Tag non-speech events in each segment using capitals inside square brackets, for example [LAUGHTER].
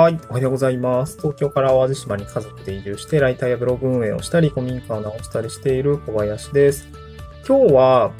はい、おはようございます。東京から淡路島に家族で移住して、ライターやブログ運営をしたり、古民家を直したりしている小林です。今日は、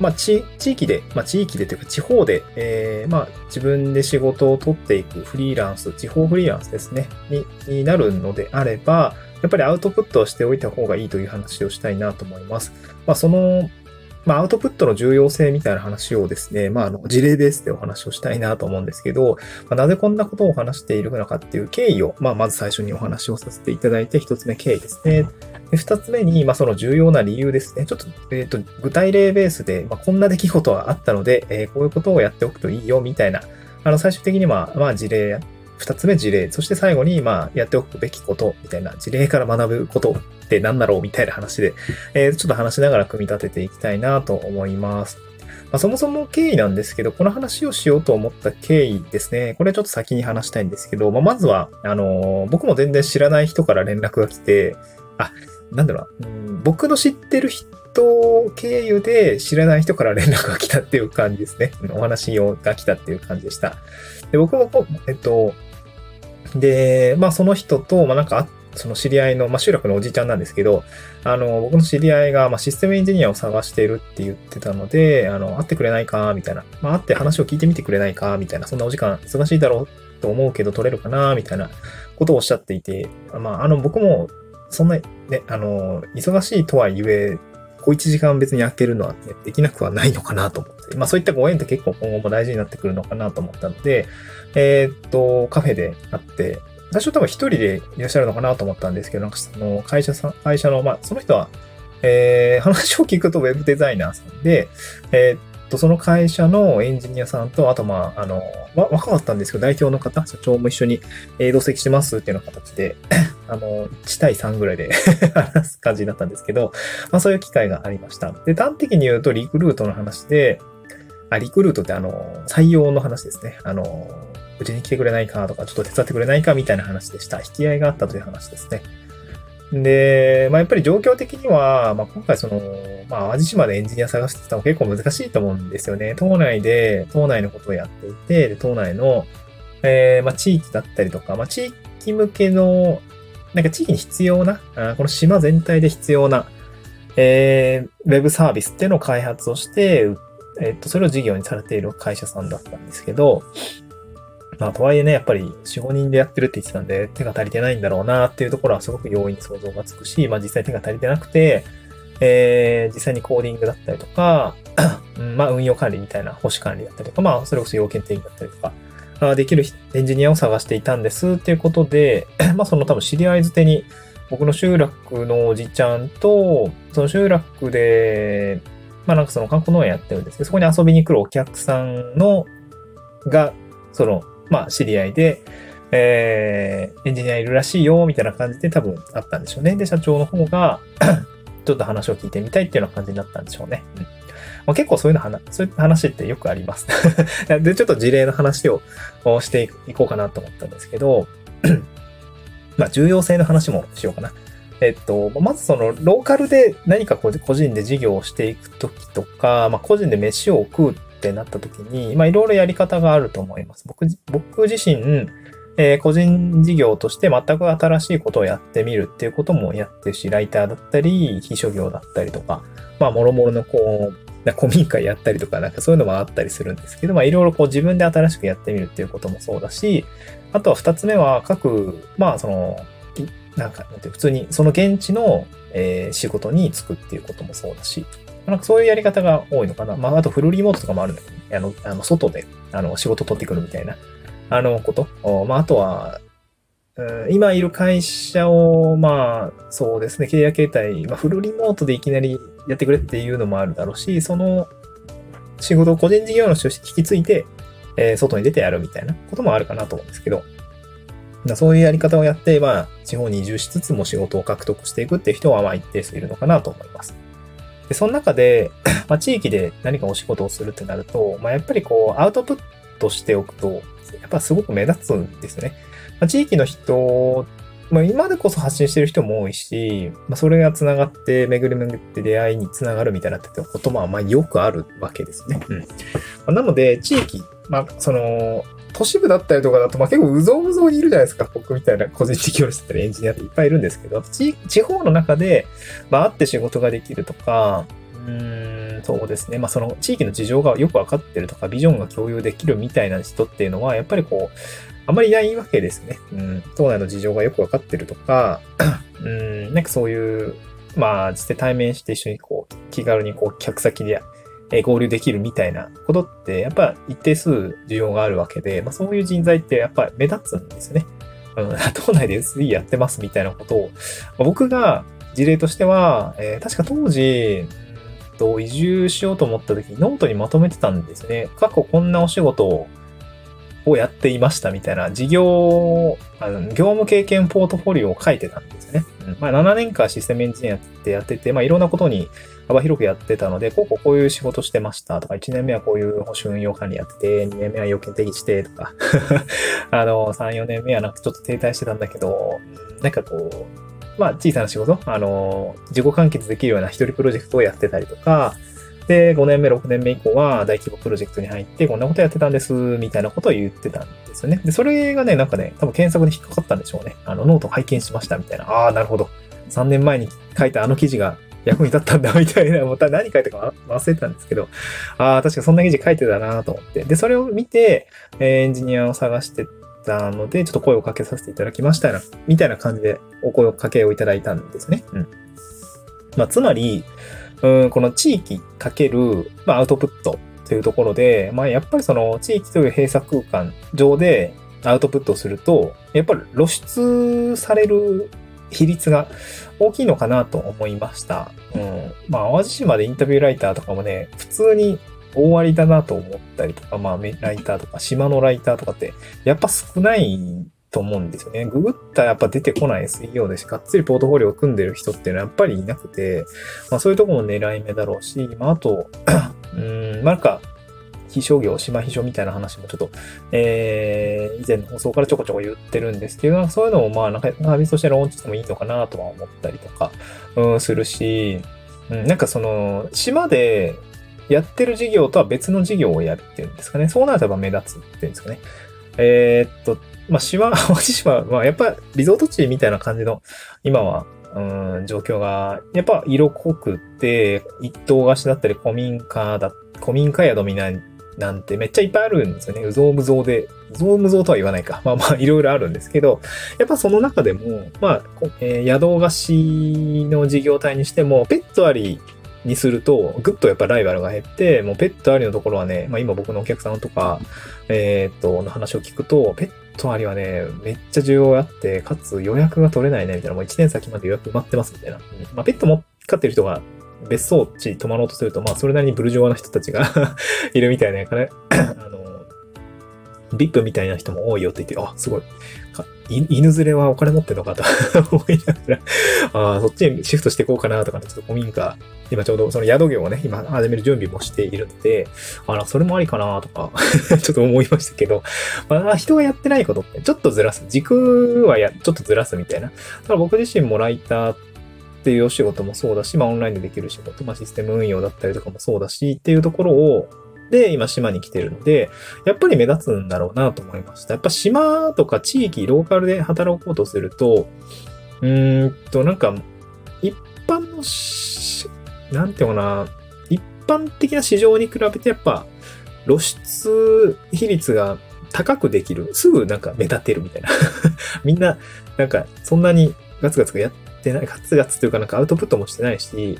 まあ、地域で、まあ、地域でというか地方で、えー、まあ、自分で仕事を取っていくフリーランス、地方フリーランスですね、にになるのであれば、やっぱりアウトプットをしておいた方がいいという話をしたいなと思います。まあ、そのまあ、アウトプットの重要性みたいな話をですね、まあ、あの、事例ベースでお話をしたいなと思うんですけど、まあ、なぜこんなことを話しているのかっていう経緯を、まあ、まず最初にお話をさせていただいて、一つ目経緯ですね。二つ目に、まあ、その重要な理由ですね。ちょっと、えっ、ー、と、具体例ベースで、まあ、こんな出来事はあったので、えー、こういうことをやっておくといいよ、みたいな、あの、最終的には、まあ、事例二つ目事例、そして最後に、まあ、やっておくべきこと、みたいな、事例から学ぶことって何だろうみたいな話で、えー、ちょっと話しながら組み立てていきたいなと思います。まあ、そもそも経緯なんですけど、この話をしようと思った経緯ですね。これちょっと先に話したいんですけど、まあ、まずは、あのー、僕も全然知らない人から連絡が来て、あ、なんだろうな、うん、僕の知ってる人経由で知らない人から連絡が来たっていう感じですね。お話が来たっていう感じでした。で僕も、えっと、で、まあその人と、まあなんか、その知り合いの、まあ集落のおじいちゃんなんですけど、あの、僕の知り合いが、まあシステムエンジニアを探しているって言ってたので、あの、会ってくれないかみたいな。まあ会って話を聞いてみてくれないかみたいな。そんなお時間忙しいだろうと思うけど取れるかなみたいなことをおっしゃっていて、まああの、僕も、そんな、ね、あの、忙しいとはいえ、小1時間別に開けるのは、ね、できなくはないのかなと思って。まあそういったご縁って結構今後も大事になってくるのかなと思ったので、えー、っと、カフェで会って、最初多分一人でいらっしゃるのかなと思ったんですけど、なんかその会社さん、会社の、まあその人は、えー、話を聞くとウェブデザイナーさんで、えー、っと、その会社のエンジニアさんと、あとまあ、あの、若かったんですけど、代表の方、社長も一緒に、同席しますっていうような形で、あの、1対3ぐらいで [LAUGHS] 話す感じだったんですけど、まあそういう機会がありました。で、端的に言うとリクルートの話で、あ、リクルートってあの、採用の話ですね。あの、うちに来てくれないかとか、ちょっと手伝ってくれないかみたいな話でした。引き合いがあったという話ですね。で、まあ、やっぱり状況的には、まあ、今回その、まあ、淡路島でエンジニア探してたの結構難しいと思うんですよね。島内で、島内のことをやっていて、で島内の、えー、まあ、地域だったりとか、まあ、地域向けの、なんか地域に必要な、この島全体で必要な、えー、ウェブサービスっていうのを開発をして、えっと、それを事業にされている会社さんだったんですけど、まあ、とはいえね、やっぱり4、5人でやってるって言ってたんで、手が足りてないんだろうなっていうところはすごく容易に想像がつくし、まあ実際手が足りてなくて、えー、実際にコーディングだったりとか、[CLEARS THROAT] まあ運用管理みたいな保守管理だったりとか、まあそれこそ要件定義だったりとか、あできるエンジニアを探していたんですっていうことで、[CLEARS THROAT] まあその多分知り合い捨てに、僕の集落のおじちゃんと、その集落で、まあなんかその観光農園やってるんですけど、そこに遊びに来るお客さんの、が、その、まあ知り合いで、えー、エンジニアいるらしいよ、みたいな感じで多分あったんでしょうね。で、社長の方が [CLEARS THROAT] ちょっと話を聞いてみたいっていうような感じになったんでしょうね。うんまあ、結構そういうの話、そういう話ってよくあります [LAUGHS] で、ちょっと事例の話をしていこうかなと思ったんですけど、[CLEARS THROAT] まあ、重要性の話もしようかな。えっと、まずその、ローカルで何かこう個人で事業をしていくときとか、まあ、個人で飯を食うってなったときに、まあ、いろいろやり方があると思います。僕、僕自身、えー、個人事業として全く新しいことをやってみるっていうこともやってるし、ライターだったり、非諸業だったりとか、まあ、もろもろのこう、古民家やったりとか、なんかそういうのもあったりするんですけど、まあいろいろこう自分で新しくやってみるっていうこともそうだし、あとは二つ目は各、まあその、なんか、普通にその現地の、えー、仕事に就くっていうこともそうだし、なんかそういうやり方が多いのかな。まあ、あとフルリモートとかもあるんだけど、ね、あの、あの外で、あの、仕事取ってくるみたいな、あのこと。まあ、あとは、今いる会社を、まあ、そうですね、契約形態、まあ、フルリモートでいきなりやってくれっていうのもあるだろうし、その仕事を個人事業主として引き継いで、えー、外に出てやるみたいなこともあるかなと思うんですけど、そういうやり方をやって、まあ、地方に移住しつつも仕事を獲得していくっていう人は、まあ、一定数いるのかなと思います。で、その中で、[COUGHS] まあ、地域で何かお仕事をするってなると、まあ、やっぱりこう、アウトプットしておくと、やっぱすごく目立つんですよね。まあ、地域の人、まあ、今でこそ発信してる人も多いし、まあ、それが繋がって、巡り巡って出会いに繋がるみたいなってことも、まあ、よくあるわけですね。うん。ま、なので、地域、まあ、その、都市部だったりとかだと、まあ結構うぞうぞうにいるじゃないですか。僕みたいな個人事業主だったりエンジニアっていっぱいいるんですけど、地地方の中で、まあ会って仕事ができるとか、うーん、そうですね。まあその地域の事情がよくわかってるとか、ビジョンが共有できるみたいな人っていうのは、やっぱりこう、あまりいないわけですね。うん。党内の事情がよくわかってるとか、[LAUGHS] うん、なんかそういう、まあ、実際対面して一緒にこう、気軽にこう、客先で合流できるみたいなことって、やっぱ一定数需要があるわけで、まあそういう人材ってやっぱ目立つんですね。うん、[LAUGHS] 島内で SE やってますみたいなことを、僕が事例としては、えー、確か当時、と移住しようと思った時にノートにまとめてたんですね。過去こんなお仕事ををやっていましたみたいな事業、あの業務経験ポートフォリオを書いてたんですよね。うん、まあ、7年間システムエンジニアってやってて、まあ、いろんなことに幅広くやってたので、こうこうこういう仕事してましたとか、1年目はこういう保守運用管理やってて、2年目は要件定義してとか、[LAUGHS] あの、3、4年目はなんかちょっと停滞してたんだけど、なんかこう、まあ小さな仕事、あの、自己完結できるような一人プロジェクトをやってたりとか、で、5年目、6年目以降は大規模プロジェクトに入って、こんなことやってたんです、みたいなことを言ってたんですよね。で、それがね、なんかね、多分検索で引っかかったんでしょうね。あの、ノート拝見しました、みたいな。ああ、なるほど。3年前に書いたあの記事が役に立ったんだ、みたいな、また何書いたか忘れてたんですけど、ああ、確かそんな記事書いてたなと思って。で、それを見て、エンジニアを探してたので、ちょっと声をかけさせていただきましたみたいな感じでお声をかけをいただいたんですね。うん。まあ、つまり、うん、この地域かける、まあ、アウトプットというところで、まあ、やっぱりその地域という閉鎖空間上でアウトプットすると、やっぱり露出される比率が大きいのかなと思いました。うん。まあ、淡路島でインタビューライターとかもね、普通に大ありだなと思ったりとか、まあ、ライターとか、島のライターとかって、やっぱ少ないと思うんですよね。ググったらやっぱ出てこない SEO でし、がっつりポートフォリオを組んでる人っていうのはやっぱりいなくて、まあそういうとこも狙い目だろうし、まああと、[CLEARS THROAT] うん、なんか、非商業、島秘書みたいな話もちょっと、えー、以前の放送からちょこちょこ言ってるんですけど、そういうのもまあ、なんか、サービスとしてローンチしてもいいのかなとは思ったりとか、うん、するし、うん、なんかその、島でやってる事業とは別の事業をやるっていうんですかね。そうなるとやっぱ目立つっていうんですかね。えー、っと、まあ、島、[LAUGHS] 淡路島は、やっぱリゾート地みたいな感じの、今は、うん、状況が、やっぱ色濃くて、一棟貸しだったり、古民家だ、古民家宿みたいなんてめっちゃいっぱいあるんですよね。うぞうむぞうで、うぞうむぞうとは言わないか。まあまあ、いろいろあるんですけど、やっぱその中でも、まあ、えー、宿貸しの事業体にしても、ペットありにすると、ぐっとやっぱライバルが減って、もうペットありのところはね、まあ今僕のお客さんとか、えー、っと、の話を聞くと、ペットありはね、めっちゃ需要があって、かつ予約が取れないね、みたいな、もう1年先まで予約埋まってます、みたいな。まあペットも飼ってる人が別荘地泊まろうとすると、まあそれなりにブルジョワな人たちが [LAUGHS] いるみたいな、ね、[CLEARS THROAT] あの、ビップみたいな人も多いよって言って、あ、すごい。犬連れはお金持ってるのかと [LAUGHS] 思いながらああ、そっちにシフトしていこうかなとか、ね、ちょっと古民家、今ちょうどその宿業をね、今始める準備もしているので、あら、それもありかなとか [LAUGHS] ちょっと思いましたけど、まあ、人がやってないことってちょっとずらす。軸はや、ちょっとずらすみたいな。ただ僕自身もライターっていうお仕事もそうだし、まあオンラインでできる仕事、まあシステム運用だったりとかもそうだしっていうところを、で、今島に来てるので、やっぱり目立つんだろうなと思いました。やっぱ島とか地域、ローカルで働こうとすると、うーんと、なんか、一般のなんていうかな、一般的な市場に比べてやっぱ露出比率が高くできる。すぐなんか目立てるみたいな。[LAUGHS] みんな、なんかそんなにガツガツやってない、ガツガツというかなんかアウトプットもしてないし、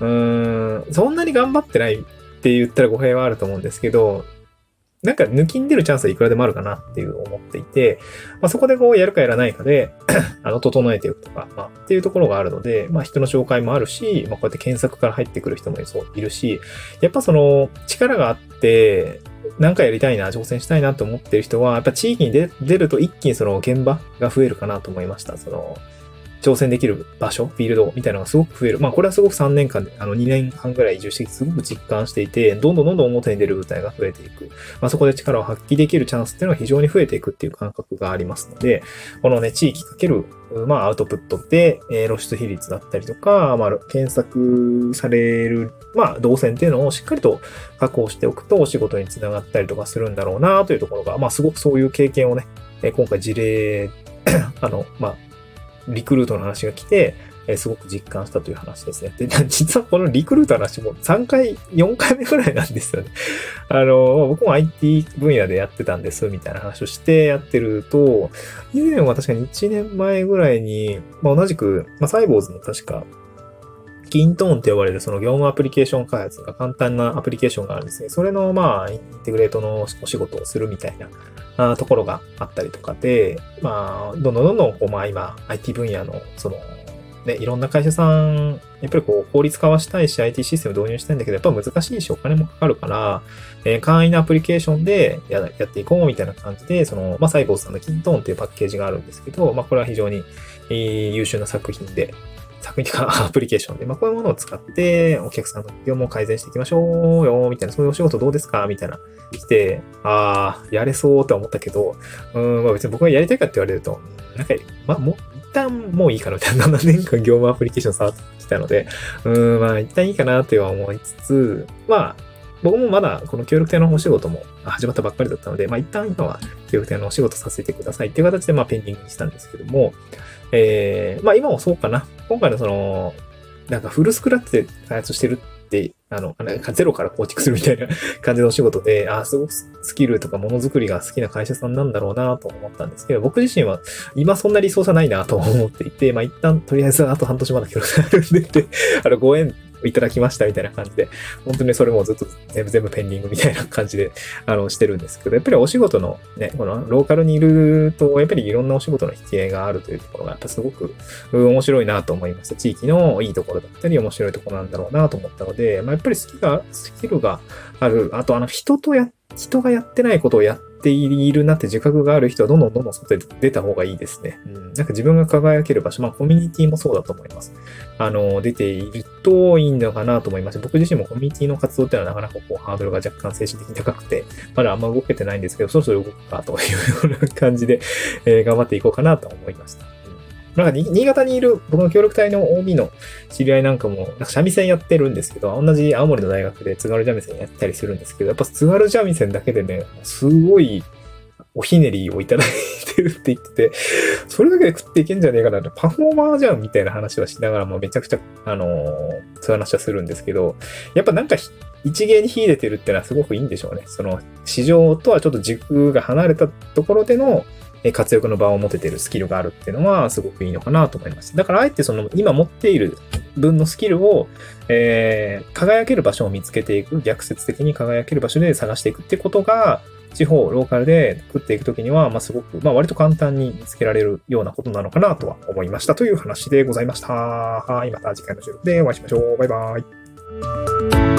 うーん、そんなに頑張ってないって言ったら語弊はあると思うんですけど、なんか抜きん出るチャンスはいくらでもあるかなっていう思っていて、まあ、そこでこうやるかやらないかで [CLEARS THROAT] あの、整えていくとか、まあ、っていうところがあるので、まあ、人の紹介もあるし、まあ、こうやって検索から入ってくる人もいるし、やっぱその、力があって、なんかやりたいな、挑戦したいなと思ってる人は、やっぱ地域に出ると一気にその現場が増えるかなと思いました。その、挑戦できる場所、フィールドみたいなのがすごく増える。まあこれはすごく3年間で、あの2年半ぐらい移住してすごく実感していて、どんどんどんどん表に出る舞台が増えていく。まあそこで力を発揮できるチャンスっていうのが非常に増えていくっていう感覚がありますので、このね、地域かける、まあアウトプットで、えー、露出比率だったりとか、まあ検索される、まあ動線っていうのをしっかりと確保しておくとお仕事につながったりとかするんだろうなというところが、まあすごくそういう経験をね、今回事例 [CLEARS THROAT] あの、まあ、リクルートの話が来て、え、すごく実感したという話ですね。で、[LAUGHS] 実はこのリクルートの話も3回、4回目ぐらいなんですよね。[LAUGHS] あの、僕も IT 分野でやってたんです、みたいな話をしてやってると、以前は確かに1年前ぐらいに、まあ、同じく、まあ、サイボーズの確か、キントーンって呼ばれるその業務アプリケーション開発が簡単なアプリケーションがあるんですね。それのまあ、インテグレートのお仕事をするみたいなところがあったりとかで、まあ、どんどんどんどん、こう、まあ今、IT 分野の、その、ね、いろんな会社さん、やっぱりこう、効率化はしたいし、IT システム導入したいんだけど、やっぱ難しいし、お金もかかるから、えー、簡易なアプリケーションでややっていこうみたいな感じで、その、まあ、サイボーズさんのキントーンっていうパッケージがあるんですけど、まあ、これは非常に、えー、優秀な作品で、作品かアプリケーションで、まあ、こういうものを使って、お客さんの業務を改善していきましょうよ、みたいな、そういうお仕事どうですかみたいな、来て、ああ、やれそうとは思ったけど、うん、まあ別に僕がやりたいかって言われると、なんか、まあもう、一旦もういいかなみたいな、7年間業務アプリケーション触ってきたので、うん、まあ一旦いいかなとは思いつつ、まあ、僕もまだこの協力隊のお仕事も始まったばっかりだったので、まあ一旦今は協力隊のお仕事させてくださいっていう形でまあペンディングにしたんですけども、えー、まあ今もそうかな。今回のその、なんかフルスクラッチで開発してるって、あの、なんかゼロから構築するみたいな [LAUGHS] 感じのお仕事で、ああ、すごくスキルとかものづくりが好きな会社さんなんだろうなと思ったんですけど、僕自身は今そんな理想じゃないなと思っていて、まあ一旦とりあえずあと半年まだ記録されるんでって、あの、ご縁いただきましたみたいな感じで、本当にそれもずっと全部全部ペンディングみたいな感じで、あの、してるんですけど、やっぱりお仕事のね、このローカルにいると、やっぱりいろんなお仕事の引き合いがあるというところが、やっぱすごく面白いなと思いました。地域のいいところだったり、面白いところなんだろうなと思ったので、まあ、やっぱり好きが、スキルがある。あと、あの、人とや、人がやってないことをやってているなって自覚がある人はどんどんどんどん外に出た方がいいですね。うん。なんか自分が輝ける場所、まあコミュニティもそうだと思います。あの、出ているといいのかなと思います。僕自身もコミュニティの活動っていうのはなかなかこうハードルが若干精神的に高くて、まだあんま動けてないんですけど、そろそろ動くかというような感じで、えー、頑張っていこうかなと思いました。なんか新潟にいる僕の協力隊の OB の知り合いなんかも、なんか三味線やってるんですけど、同じ青森の大学で津軽三味線やったりするんですけど、やっぱ津軽三味線だけでね、すごいおひねりをいただいてるって言ってて、それだけで食っていけんじゃねえかなって、パフォーマーじゃんみたいな話はしながらもめちゃくちゃ、あのー、そういう話はするんですけど、やっぱなんか一芸に秀でてるってのはすごくいいんでしょうね。その市場とはちょっと軸が離れたところでの活躍の場を持ててるスキルがあるっていうのはすごくいいのかなと思います。だからあえてその今持っている分のスキルを、えー、輝ける場所を見つけていく、逆説的に輝ける場所で探していくってことが、地方、ローカルで食っていくときには、まあ、すごく、まあ、割と簡単に見つけられるようなことなのかなとは思いましたという話でございました。はい、また次回の収録でお会いしましょう。バイバイ。